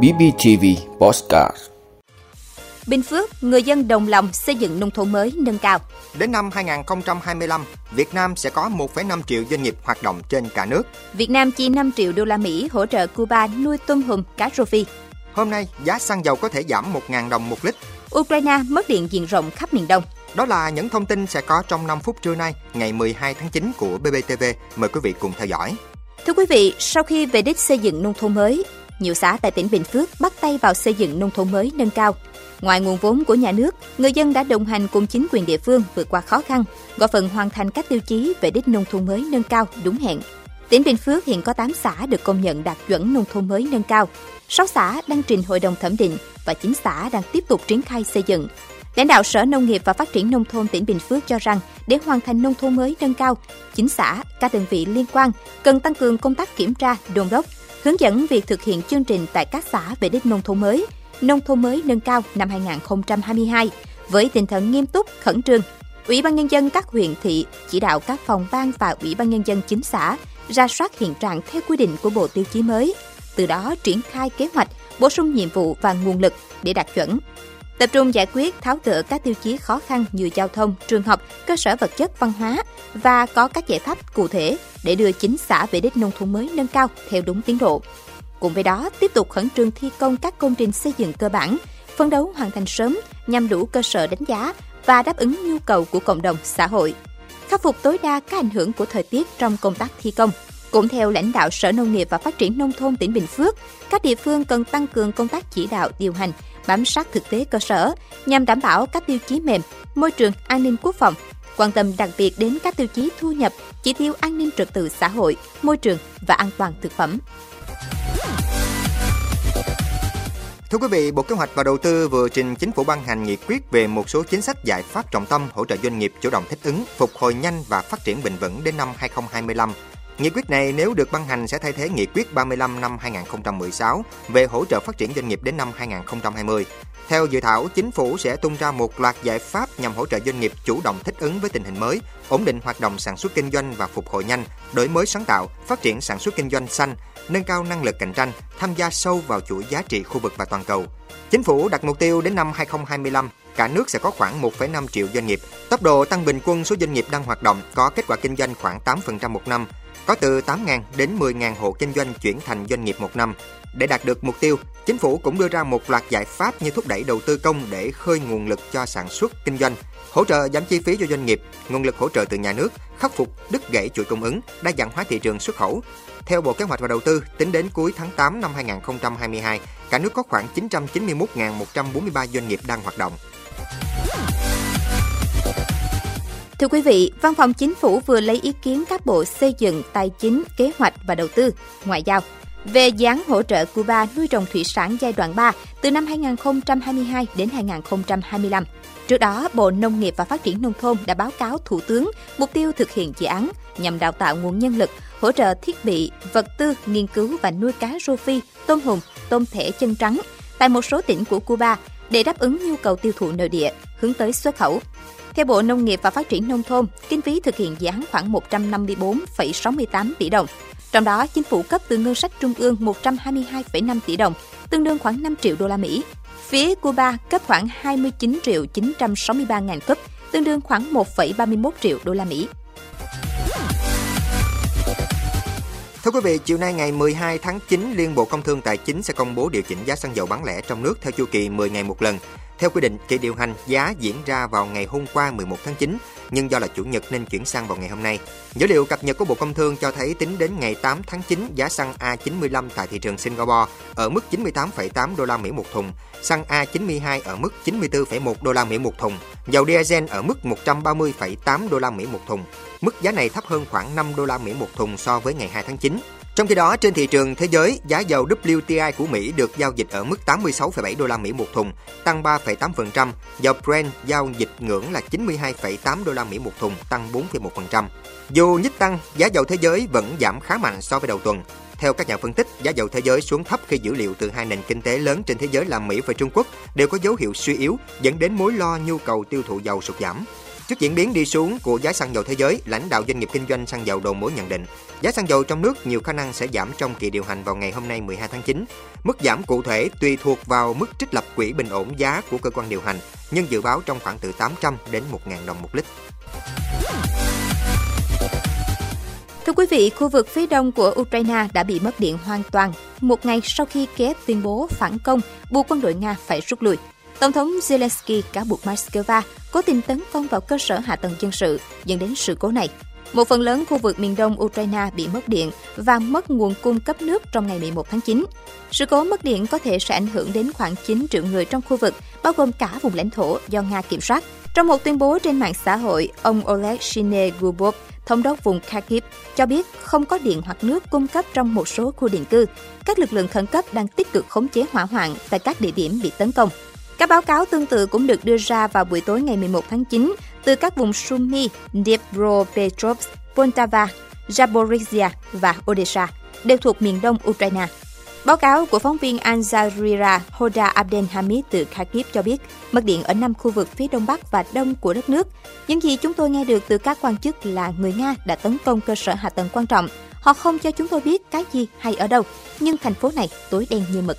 BBTV Postcard Bình Phước, người dân đồng lòng xây dựng nông thôn mới nâng cao. Đến năm 2025, Việt Nam sẽ có 1,5 triệu doanh nghiệp hoạt động trên cả nước. Việt Nam chi 5 triệu đô la Mỹ hỗ trợ Cuba nuôi tôm hùm cá rô phi. Hôm nay, giá xăng dầu có thể giảm 1.000 đồng một lít. Ukraine mất điện diện rộng khắp miền Đông. Đó là những thông tin sẽ có trong 5 phút trưa nay, ngày 12 tháng 9 của BBTV. Mời quý vị cùng theo dõi. Thưa quý vị, sau khi về đích xây dựng nông thôn mới, nhiều xã tại tỉnh Bình Phước bắt tay vào xây dựng nông thôn mới nâng cao. Ngoài nguồn vốn của nhà nước, người dân đã đồng hành cùng chính quyền địa phương vượt qua khó khăn, góp phần hoàn thành các tiêu chí về đích nông thôn mới nâng cao đúng hẹn. Tỉnh Bình Phước hiện có 8 xã được công nhận đạt chuẩn nông thôn mới nâng cao, 6 xã đang trình hội đồng thẩm định và 9 xã đang tiếp tục triển khai xây dựng. Lãnh đạo Sở Nông nghiệp và Phát triển Nông thôn tỉnh Bình Phước cho rằng để hoàn thành nông thôn mới nâng cao, chính xã, các đơn vị liên quan cần tăng cường công tác kiểm tra, đôn đốc, hướng dẫn việc thực hiện chương trình tại các xã về đích nông thôn mới, nông thôn mới nâng cao năm 2022 với tinh thần nghiêm túc, khẩn trương. Ủy ban nhân dân các huyện thị chỉ đạo các phòng ban và ủy ban nhân dân chính xã ra soát hiện trạng theo quy định của Bộ Tiêu chí mới, từ đó triển khai kế hoạch, bổ sung nhiệm vụ và nguồn lực để đạt chuẩn. Tập trung giải quyết tháo gỡ các tiêu chí khó khăn như giao thông, trường học, cơ sở vật chất văn hóa và có các giải pháp cụ thể để đưa chính xã về đích nông thôn mới nâng cao theo đúng tiến độ. Cùng với đó, tiếp tục khẩn trương thi công các công trình xây dựng cơ bản, phấn đấu hoàn thành sớm nhằm đủ cơ sở đánh giá và đáp ứng nhu cầu của cộng đồng xã hội. Khắc phục tối đa các ảnh hưởng của thời tiết trong công tác thi công. Cũng theo lãnh đạo Sở Nông nghiệp và Phát triển Nông thôn tỉnh Bình Phước, các địa phương cần tăng cường công tác chỉ đạo điều hành, bám sát thực tế cơ sở nhằm đảm bảo các tiêu chí mềm, môi trường, an ninh quốc phòng, quan tâm đặc biệt đến các tiêu chí thu nhập, chỉ tiêu an ninh trật tự xã hội, môi trường và an toàn thực phẩm. Thưa quý vị, Bộ Kế hoạch và Đầu tư vừa trình chính phủ ban hành nghị quyết về một số chính sách giải pháp trọng tâm hỗ trợ doanh nghiệp chủ động thích ứng, phục hồi nhanh và phát triển bền vững đến năm 2025 Nghị quyết này nếu được ban hành sẽ thay thế Nghị quyết 35 năm 2016 về hỗ trợ phát triển doanh nghiệp đến năm 2020. Theo dự thảo, chính phủ sẽ tung ra một loạt giải pháp nhằm hỗ trợ doanh nghiệp chủ động thích ứng với tình hình mới, ổn định hoạt động sản xuất kinh doanh và phục hồi nhanh, đổi mới sáng tạo, phát triển sản xuất kinh doanh xanh, nâng cao năng lực cạnh tranh, tham gia sâu vào chuỗi giá trị khu vực và toàn cầu. Chính phủ đặt mục tiêu đến năm 2025, cả nước sẽ có khoảng 1,5 triệu doanh nghiệp. Tốc độ tăng bình quân số doanh nghiệp đang hoạt động có kết quả kinh doanh khoảng 8% một năm, có từ 8.000 đến 10.000 hộ kinh doanh chuyển thành doanh nghiệp một năm. Để đạt được mục tiêu, chính phủ cũng đưa ra một loạt giải pháp như thúc đẩy đầu tư công để khơi nguồn lực cho sản xuất kinh doanh, hỗ trợ giảm chi phí cho doanh nghiệp, nguồn lực hỗ trợ từ nhà nước, khắc phục đứt gãy chuỗi cung ứng, đa dạng hóa thị trường xuất khẩu. Theo Bộ Kế hoạch và Đầu tư, tính đến cuối tháng 8 năm 2022, cả nước có khoảng 991.143 doanh nghiệp đang hoạt động. Thưa quý vị, Văn phòng Chính phủ vừa lấy ý kiến các bộ xây dựng, tài chính, kế hoạch và đầu tư, ngoại giao về dự án hỗ trợ Cuba nuôi trồng thủy sản giai đoạn 3 từ năm 2022 đến 2025. Trước đó, Bộ Nông nghiệp và Phát triển Nông thôn đã báo cáo Thủ tướng mục tiêu thực hiện dự án nhằm đào tạo nguồn nhân lực, hỗ trợ thiết bị, vật tư, nghiên cứu và nuôi cá rô phi, tôm hùm, tôm thẻ chân trắng tại một số tỉnh của Cuba để đáp ứng nhu cầu tiêu thụ nội địa, hướng tới xuất khẩu. Theo Bộ Nông nghiệp và Phát triển Nông thôn, kinh phí thực hiện dự án khoảng 154,68 tỷ đồng. Trong đó, chính phủ cấp từ ngân sách trung ương 122,5 tỷ đồng, tương đương khoảng 5 triệu đô la Mỹ. Phía Cuba cấp khoảng 29 triệu 963 ngàn cấp, tương đương khoảng 1,31 triệu đô la Mỹ. Thưa quý vị, chiều nay ngày 12 tháng 9, Liên Bộ Công Thương Tài chính sẽ công bố điều chỉnh giá xăng dầu bán lẻ trong nước theo chu kỳ 10 ngày một lần. Theo quy định, kỳ điều hành giá diễn ra vào ngày hôm qua 11 tháng 9, nhưng do là chủ nhật nên chuyển sang vào ngày hôm nay. Dữ liệu cập nhật của Bộ Công Thương cho thấy tính đến ngày 8 tháng 9, giá xăng A95 tại thị trường Singapore ở mức 98,8 đô la Mỹ một thùng, xăng A92 ở mức 94,1 đô la Mỹ một thùng, dầu diesel ở mức 130,8 đô la Mỹ một thùng. Mức giá này thấp hơn khoảng 5 đô la Mỹ một thùng so với ngày 2 tháng 9. Trong khi đó, trên thị trường thế giới, giá dầu WTI của Mỹ được giao dịch ở mức 86,7 đô la Mỹ một thùng, tăng 3,8%. Dầu Brent giao dịch ngưỡng là 92,8 đô la Mỹ một thùng, tăng 4,1%. Dù nhích tăng, giá dầu thế giới vẫn giảm khá mạnh so với đầu tuần. Theo các nhà phân tích, giá dầu thế giới xuống thấp khi dữ liệu từ hai nền kinh tế lớn trên thế giới là Mỹ và Trung Quốc đều có dấu hiệu suy yếu, dẫn đến mối lo nhu cầu tiêu thụ dầu sụt giảm. Trước diễn biến đi xuống của giá xăng dầu thế giới, lãnh đạo doanh nghiệp kinh doanh xăng dầu đầu mối nhận định, giá xăng dầu trong nước nhiều khả năng sẽ giảm trong kỳ điều hành vào ngày hôm nay 12 tháng 9. Mức giảm cụ thể tùy thuộc vào mức trích lập quỹ bình ổn giá của cơ quan điều hành, nhưng dự báo trong khoảng từ 800 đến 1.000 đồng một lít. Thưa quý vị, khu vực phía đông của Ukraine đã bị mất điện hoàn toàn một ngày sau khi Kiev tuyên bố phản công, buộc quân đội Nga phải rút lui. Tổng thống Zelensky cáo buộc Moscow cố tình tấn công vào cơ sở hạ tầng dân sự, dẫn đến sự cố này. Một phần lớn khu vực miền đông Ukraine bị mất điện và mất nguồn cung cấp nước trong ngày 11 tháng 9. Sự cố mất điện có thể sẽ ảnh hưởng đến khoảng 9 triệu người trong khu vực, bao gồm cả vùng lãnh thổ do Nga kiểm soát. Trong một tuyên bố trên mạng xã hội, ông Oleg Shinegubov, thống đốc vùng Kharkiv, cho biết không có điện hoặc nước cung cấp trong một số khu định cư. Các lực lượng khẩn cấp đang tích cực khống chế hỏa hoạn tại các địa điểm bị tấn công. Các báo cáo tương tự cũng được đưa ra vào buổi tối ngày 11 tháng 9 từ các vùng Sumy, Dnipropetrovsk, Poltava, Zaporizhia và Odessa, đều thuộc miền đông Ukraine. Báo cáo của phóng viên Al Jazeera Hoda Abdelhamid từ Kharkiv cho biết, mất điện ở năm khu vực phía đông bắc và đông của đất nước. Những gì chúng tôi nghe được từ các quan chức là người Nga đã tấn công cơ sở hạ tầng quan trọng. Họ không cho chúng tôi biết cái gì hay ở đâu, nhưng thành phố này tối đen như mực.